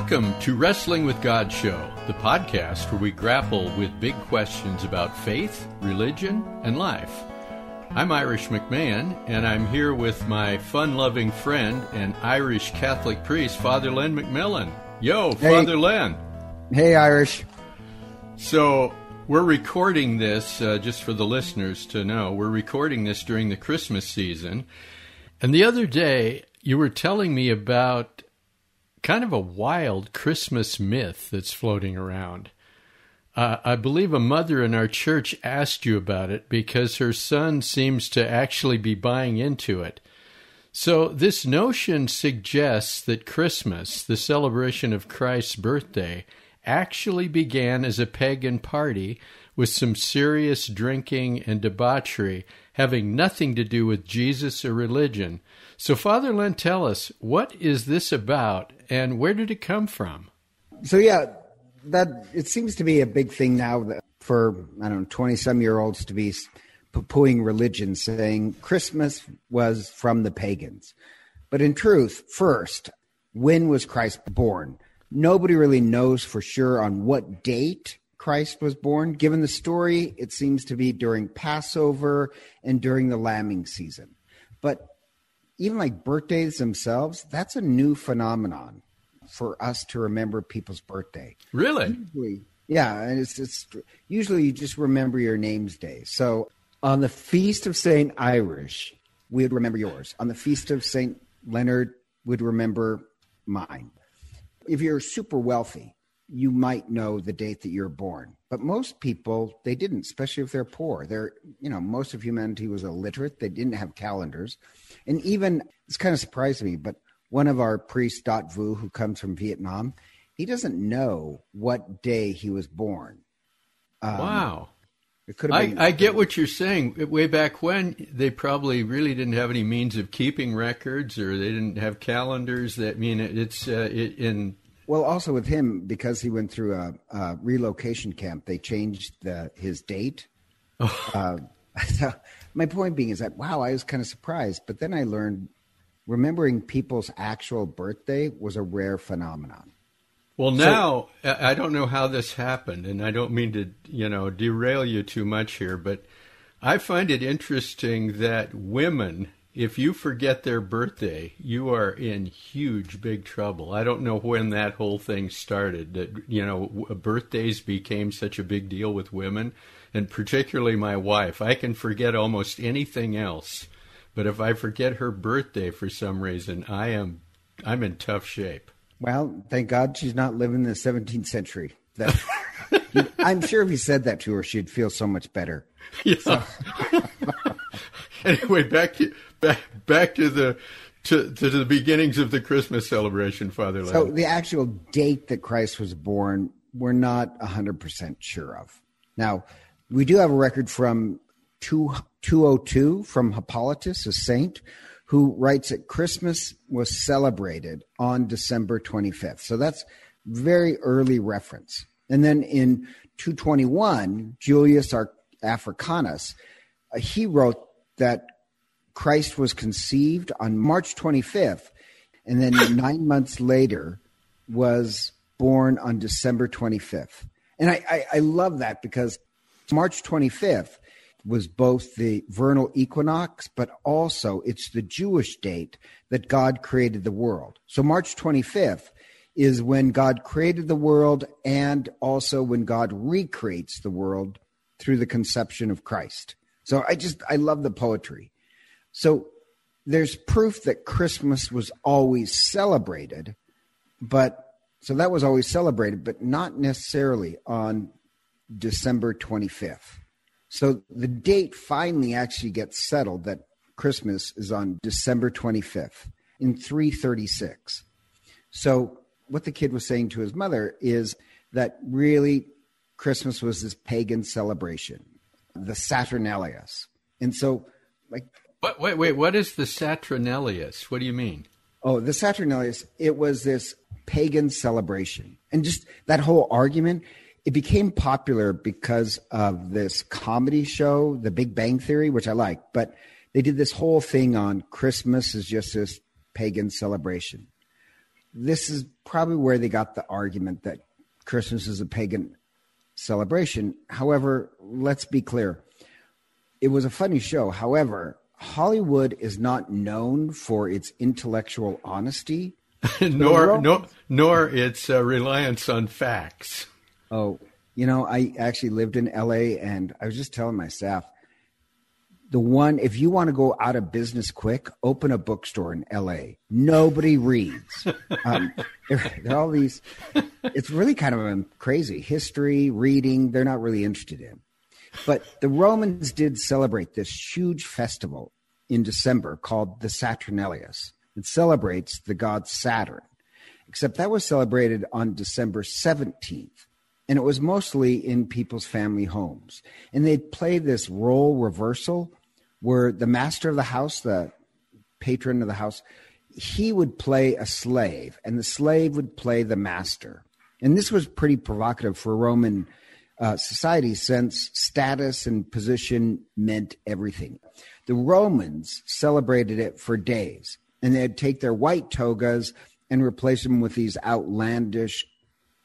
Welcome to Wrestling with God Show, the podcast where we grapple with big questions about faith, religion, and life. I'm Irish McMahon, and I'm here with my fun loving friend and Irish Catholic priest, Father Len McMillan. Yo, Hey. Father Len. Hey, Irish. So, we're recording this, uh, just for the listeners to know, we're recording this during the Christmas season. And the other day, you were telling me about kind of a wild Christmas myth that's floating around. Uh, I believe a mother in our church asked you about it because her son seems to actually be buying into it. So, this notion suggests that Christmas, the celebration of Christ's birthday, actually began as a pagan party with some serious drinking and debauchery having nothing to do with Jesus or religion. So, Father Len, tell us, what is this about and where did it come from? So yeah, that it seems to be a big thing now for I don't know twenty some year olds to be poo-pooing religion, saying Christmas was from the pagans. But in truth, first, when was Christ born? Nobody really knows for sure on what date Christ was born. Given the story, it seems to be during Passover and during the lambing season. But even like birthdays themselves, that's a new phenomenon for us to remember people's birthday. Really? Usually, yeah, and it's it's usually you just remember your name's day. So on the feast of Saint Irish, we would remember yours. On the feast of Saint Leonard, we'd remember mine. If you're super wealthy, you might know the date that you're born. But most people, they didn't, especially if they're poor. They're, you know, most of humanity was illiterate. They didn't have calendars. And even, it's kind of surprised me, but one of our priests, Dot Vu, who comes from Vietnam, he doesn't know what day he was born. Um, wow. It could have I, been. I get what you're saying. Way back when, they probably really didn't have any means of keeping records, or they didn't have calendars. That mean it's uh, it, in Well, also with him, because he went through a, a relocation camp, they changed the, his date. Uh, so my point being is that, wow, I was kind of surprised. But then I learned remembering people's actual birthday was a rare phenomenon. Well, now I I don't know how this happened, and I don't mean to, you know, derail you too much here, but I find it interesting that women, if you forget their birthday, you are in huge, big trouble. I don't know when that whole thing started. That you know, birthdays became such a big deal with women, and particularly my wife. I can forget almost anything else, but if I forget her birthday for some reason, I am, I'm in tough shape. Well, thank God she's not living in the 17th century. That, I'm sure if you said that to her, she'd feel so much better. Yeah. anyway, back to back, back to the to, to the beginnings of the Christmas celebration, Father So the actual date that Christ was born, we're not 100% sure of. Now, we do have a record from two, 202 from Hippolytus, a saint, who writes that Christmas was celebrated on December 25th. So that's very early reference. And then in 221, Julius Africanus, uh, he wrote that Christ was conceived on March 25th, and then nine months later was born on December 25th. And I, I, I love that because March 25th was both the vernal equinox, but also it's the Jewish date that God created the world. So March 25th is when God created the world and also when God recreates the world through the conception of Christ. So I just, I love the poetry. So there's proof that Christmas was always celebrated, but so that was always celebrated, but not necessarily on December 25th. So the date finally actually gets settled that Christmas is on December 25th in 336. So what the kid was saying to his mother is that really Christmas was this pagan celebration, the Saturnalius. And so like Wait, wait. What is the Saturnalius? What do you mean? Oh, the Saturnalius, it was this pagan celebration. And just that whole argument, it became popular because of this comedy show, The Big Bang Theory, which I like. But they did this whole thing on Christmas is just this pagan celebration. this is probably where they got the argument that Christmas is a pagan celebration. However, let's be clear. It was a funny show. However, Hollywood is not known for its intellectual honesty, nor, nor nor its uh, reliance on facts. Oh, you know, I actually lived in LA, and I was just telling my staff the one if you want to go out of business quick open a bookstore in la nobody reads. Um, there, there, are all these it's really kind of crazy. History reading they're not really interested in but the romans did celebrate this huge festival in december called the saturnalius it celebrates the god saturn except that was celebrated on december 17th and it was mostly in people's family homes and they'd play this role reversal where the master of the house, the patron of the house, he would play a slave and the slave would play the master. And this was pretty provocative for Roman uh, society since status and position meant everything. The Romans celebrated it for days and they'd take their white togas and replace them with these outlandish,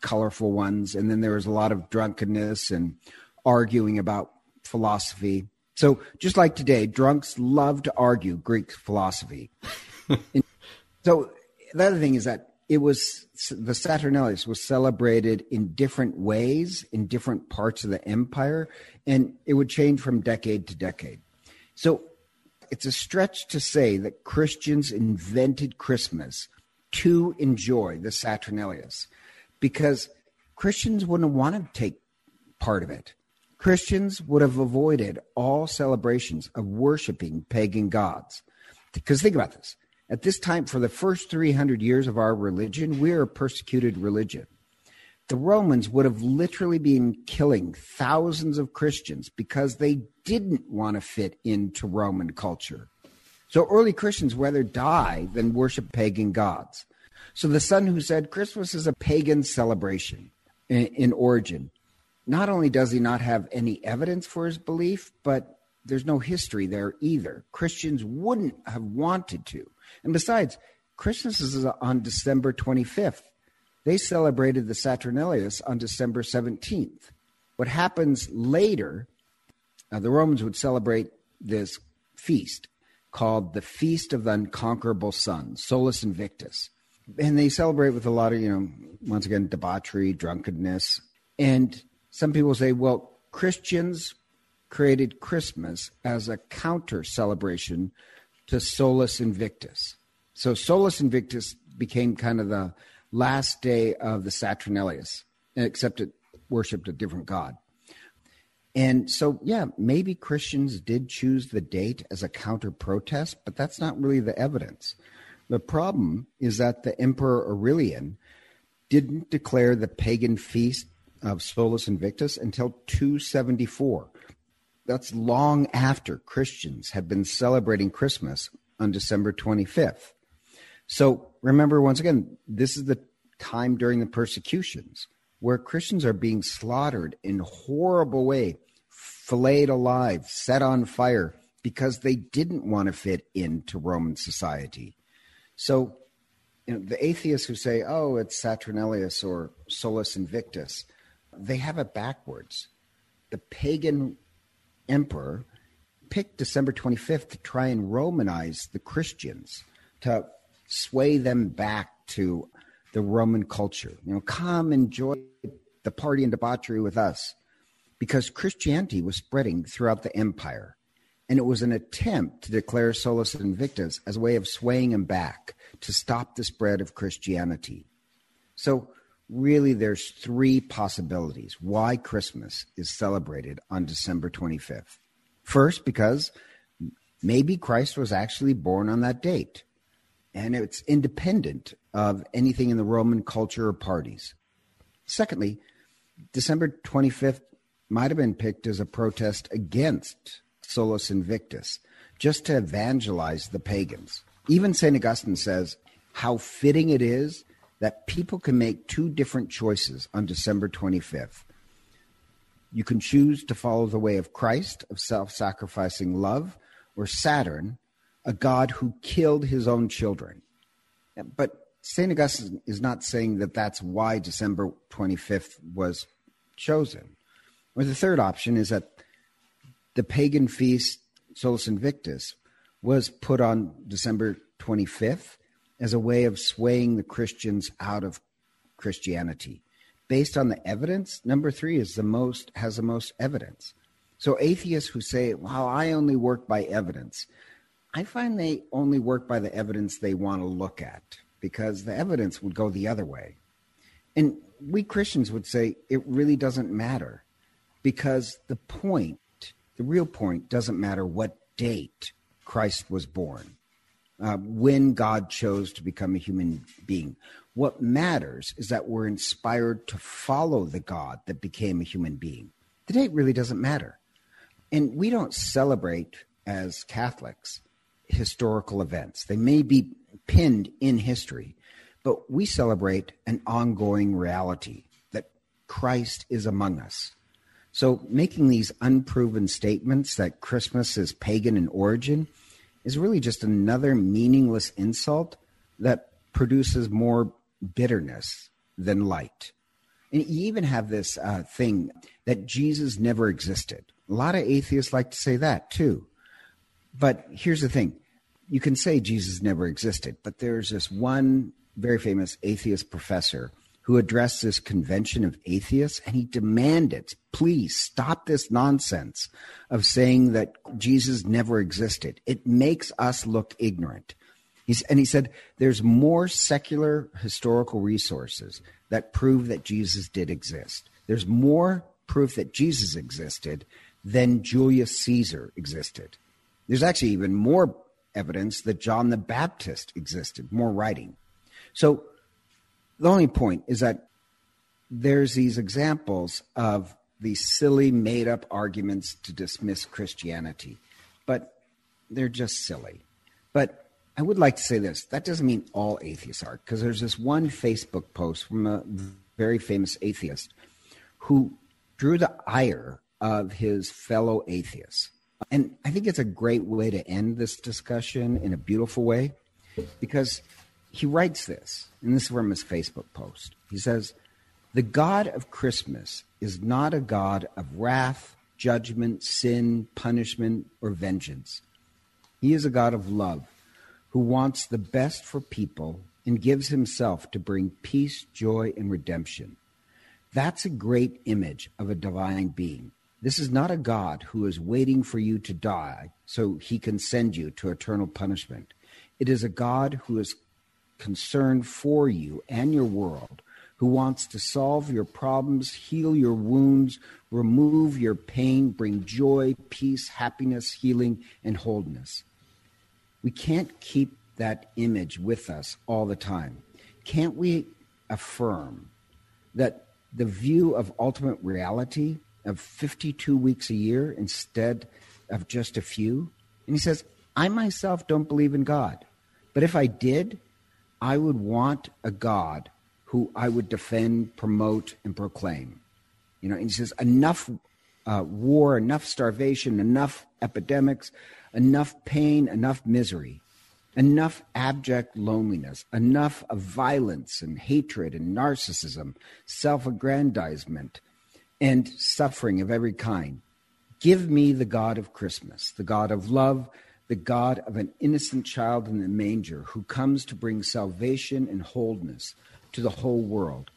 colorful ones. And then there was a lot of drunkenness and arguing about philosophy. So, just like today, drunks love to argue Greek philosophy. so, the other thing is that it was the Saturnalia was celebrated in different ways in different parts of the empire, and it would change from decade to decade. So, it's a stretch to say that Christians invented Christmas to enjoy the Saturnalius because Christians wouldn't want to take part of it. Christians would have avoided all celebrations of worshiping pagan gods. Because think about this. At this time, for the first 300 years of our religion, we are a persecuted religion. The Romans would have literally been killing thousands of Christians because they didn't want to fit into Roman culture. So early Christians rather die than worship pagan gods. So the son who said Christmas is a pagan celebration in, in origin not only does he not have any evidence for his belief, but there's no history there either. Christians wouldn't have wanted to. And besides, Christmas is on December 25th. They celebrated the Saturnalius on December 17th. What happens later, uh, the Romans would celebrate this feast called the Feast of the Unconquerable Sun, Solus Invictus. And they celebrate with a lot of, you know, once again, debauchery, drunkenness. And some people say, well, Christians created Christmas as a counter celebration to Solus Invictus. So Solus Invictus became kind of the last day of the Saturnalius, except it worshipped a different god. And so, yeah, maybe Christians did choose the date as a counter protest, but that's not really the evidence. The problem is that the Emperor Aurelian didn't declare the pagan feast of Solus Invictus until 274. That's long after Christians had been celebrating Christmas on December 25th. So remember, once again, this is the time during the persecutions where Christians are being slaughtered in horrible way, filleted alive, set on fire because they didn't want to fit into Roman society. So you know, the atheists who say, oh, it's Saturnalius or Solus Invictus, they have it backwards. The pagan emperor picked December 25th to try and Romanize the Christians, to sway them back to the Roman culture. You know, come enjoy the party and debauchery with us. Because Christianity was spreading throughout the empire. And it was an attempt to declare Solus Invictus as a way of swaying them back to stop the spread of Christianity. So really there's three possibilities why Christmas is celebrated on December 25th. First, because maybe Christ was actually born on that date, and it's independent of anything in the Roman culture or parties. Secondly, December 25th might have been picked as a protest against Solus Invictus, just to evangelize the pagans. Even St. Augustine says how fitting it is that people can make two different choices on December 25th. You can choose to follow the way of Christ, of self sacrificing love, or Saturn, a God who killed his own children. But St. Augustine is not saying that that's why December 25th was chosen. Or the third option is that the pagan feast, Solus Invictus, was put on December 25th as a way of swaying the Christians out of Christianity. Based on the evidence, number three is the most has the most evidence. So atheists who say, "Well, I only work by evidence," I find they only work by the evidence they want to look at because the evidence would go the other way. And we Christians would say it really doesn't matter because the point, the real point, doesn't matter what date Christ was born, uh, when God chose to become a human being. What matters is that we're inspired to follow the God that became a human being. The date really doesn't matter. And we don't celebrate as Catholics historical events. They may be pinned in history, but we celebrate an ongoing reality that Christ is among us. So making these unproven statements that Christmas is pagan in origin is really just another meaningless insult that produces more bitterness than light. And you even have this uh, thing that Jesus never existed. A lot of atheists like to say that too. But here's the thing you can say Jesus never existed, but there's this one very famous atheist professor who addressed this convention of atheists and he demanded, please stop this nonsense of saying that Jesus never existed. It makes us look ignorant. He's, and he said, there's more secular historical resources that prove that Jesus did exist. There's more proof that Jesus existed than Julius Caesar existed. There's actually even more evidence that John the Baptist existed, more writing. So the only point is that there's these examples of these silly made up arguments to dismiss Christianity, but they're just silly. But I would like to say this that doesn't mean all atheists are, because there's this one Facebook post from a very famous atheist who drew the ire of his fellow atheists. And I think it's a great way to end this discussion in a beautiful way because he writes this, and this is from his Facebook post. He says, The God of Christmas is not a God of wrath, judgment, sin, punishment, or vengeance. He is a God of love who wants the best for people and gives himself to bring peace, joy, and redemption. That's a great image of a divine being. This is not a God who is waiting for you to die so he can send you to eternal punishment. It is a God who is concerned for you and your world, who wants to solve your problems, heal your wounds, remove your pain, bring joy, peace, happiness, healing, and wholeness. We can't keep that image with us all the time. Can't we affirm that the view of ultimate reality of 52 weeks a year instead of just a few? And he says, I myself don't believe in God. But if I did, I would want a God who I would defend, promote, and proclaim. You know, and he says, enough uh, war, enough starvation, enough epidemics, enough pain, enough misery, enough abject loneliness, enough of violence and hatred and narcissism, self aggrandizement, and suffering of every kind. Give me the God of Christmas, the God of love, the God of an innocent child in the manger who comes to bring salvation and wholeness to the whole world,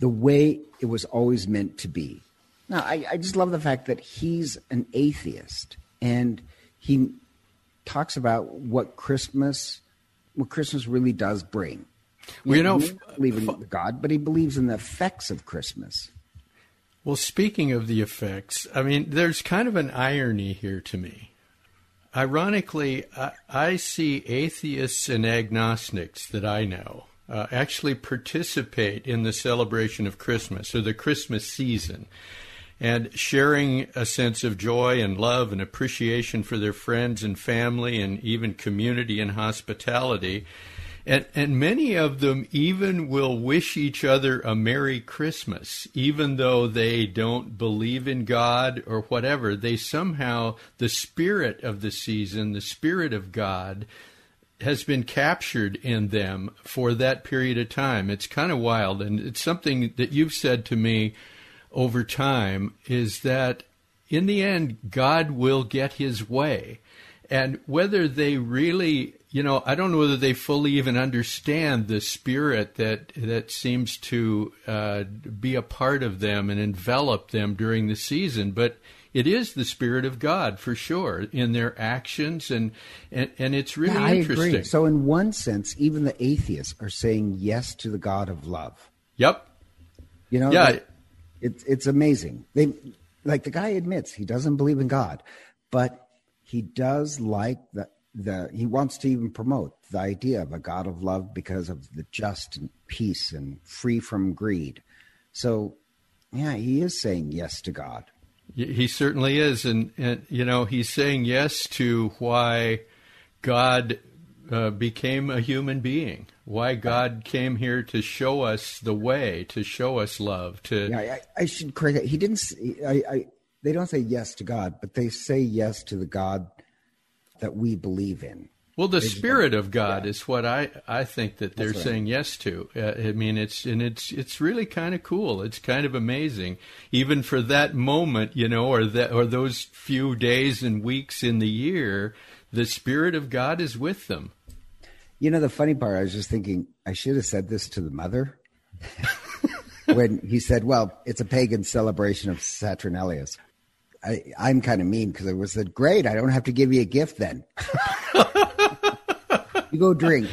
the way it was always meant to be. Now, I, I just love the fact that he's an atheist and he talks about what Christmas, what Christmas really does bring. Well, you know, he uh, believes in God, but he believes in the effects of Christmas. Well, speaking of the effects, I mean, there's kind of an irony here to me. Ironically, I, I see atheists and agnostics that I know uh, actually participate in the celebration of Christmas or the Christmas season and sharing a sense of joy and love and appreciation for their friends and family and even community and hospitality. And, and many of them even will wish each other a Merry Christmas, even though they don't believe in God or whatever. They somehow, the spirit of the season, the spirit of God, has been captured in them for that period of time. It's kind of wild. And it's something that you've said to me over time is that in the end, God will get his way. And whether they really, you know, I don't know whether they fully even understand the spirit that that seems to uh, be a part of them and envelop them during the season, but it is the spirit of God for sure in their actions, and and, and it's really yeah, I interesting. Agree. So, in one sense, even the atheists are saying yes to the God of love. Yep. You know. Yeah. It's it's amazing. They like the guy admits he doesn't believe in God, but he does like the the he wants to even promote the idea of a God of love because of the just and peace and free from greed. So, yeah, he is saying yes to God. He certainly is, and, and you know he's saying yes to why God uh, became a human being. Why God came here to show us the way, to show us love. To yeah, I, I should correct it. He didn't. I, I they don't say yes to God, but they say yes to the God that we believe in. Well, the spirit of God yeah. is what I, I think that they're right. saying yes to. Uh, I mean, it's and it's it's really kind of cool. It's kind of amazing, even for that moment, you know, or that or those few days and weeks in the year, the spirit of God is with them. You know, the funny part, I was just thinking, I should have said this to the mother when he said, "Well, it's a pagan celebration of Saturnalius." I, I'm kind of mean because it was said, "Great, I don't have to give you a gift then." you go drink.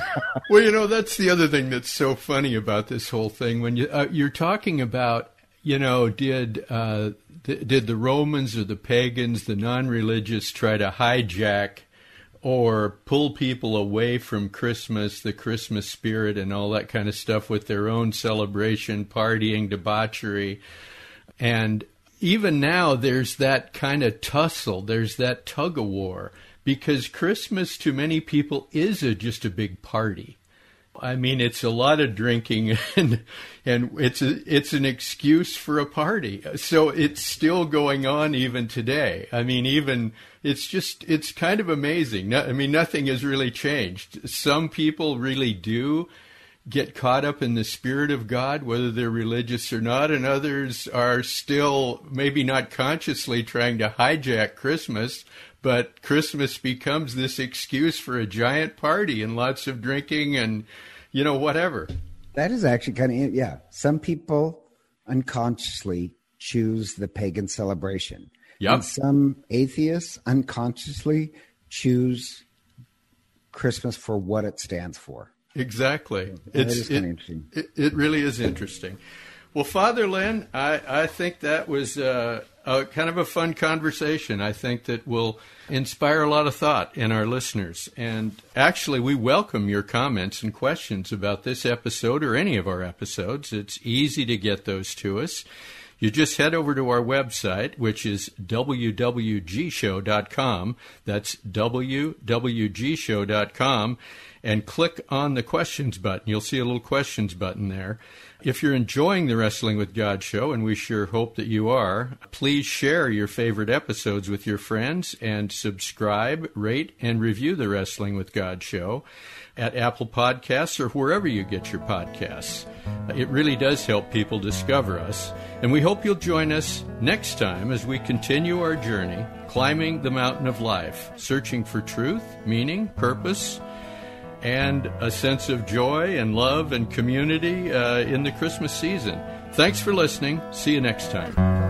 well, you know that's the other thing that's so funny about this whole thing. When you uh, you're talking about, you know, did uh, th- did the Romans or the pagans, the non-religious, try to hijack or pull people away from Christmas, the Christmas spirit, and all that kind of stuff with their own celebration, partying, debauchery, and even now there's that kind of tussle, there's that tug of war because Christmas to many people is a, just a big party. I mean, it's a lot of drinking and and it's a, it's an excuse for a party. So it's still going on even today. I mean, even it's just it's kind of amazing. I mean, nothing has really changed. Some people really do get caught up in the spirit of God, whether they're religious or not, and others are still maybe not consciously trying to hijack Christmas, but Christmas becomes this excuse for a giant party and lots of drinking and, you know, whatever. That is actually kind of, yeah. Some people unconsciously choose the pagan celebration. Yep. And some atheists unconsciously choose Christmas for what it stands for. Exactly. it's, it, it, it, really is interesting. Well, Father Len, I, I think that was uh, a, kind of a fun conversation. I think that will inspire a lot of thought in our listeners. And actually, we welcome your comments and questions about this episode or any of our episodes. It's easy to get those to us. You just head over to our website, which is wwgshow.com. That's wwgshow.com and click on the questions button. You'll see a little questions button there. If you're enjoying the Wrestling with God show, and we sure hope that you are, please share your favorite episodes with your friends and subscribe, rate, and review the Wrestling with God show at Apple Podcasts or wherever you get your podcasts. It really does help people discover us. And we hope you'll join us next time as we continue our journey climbing the mountain of life, searching for truth, meaning, purpose, and a sense of joy and love and community uh, in the Christmas season. Thanks for listening. See you next time.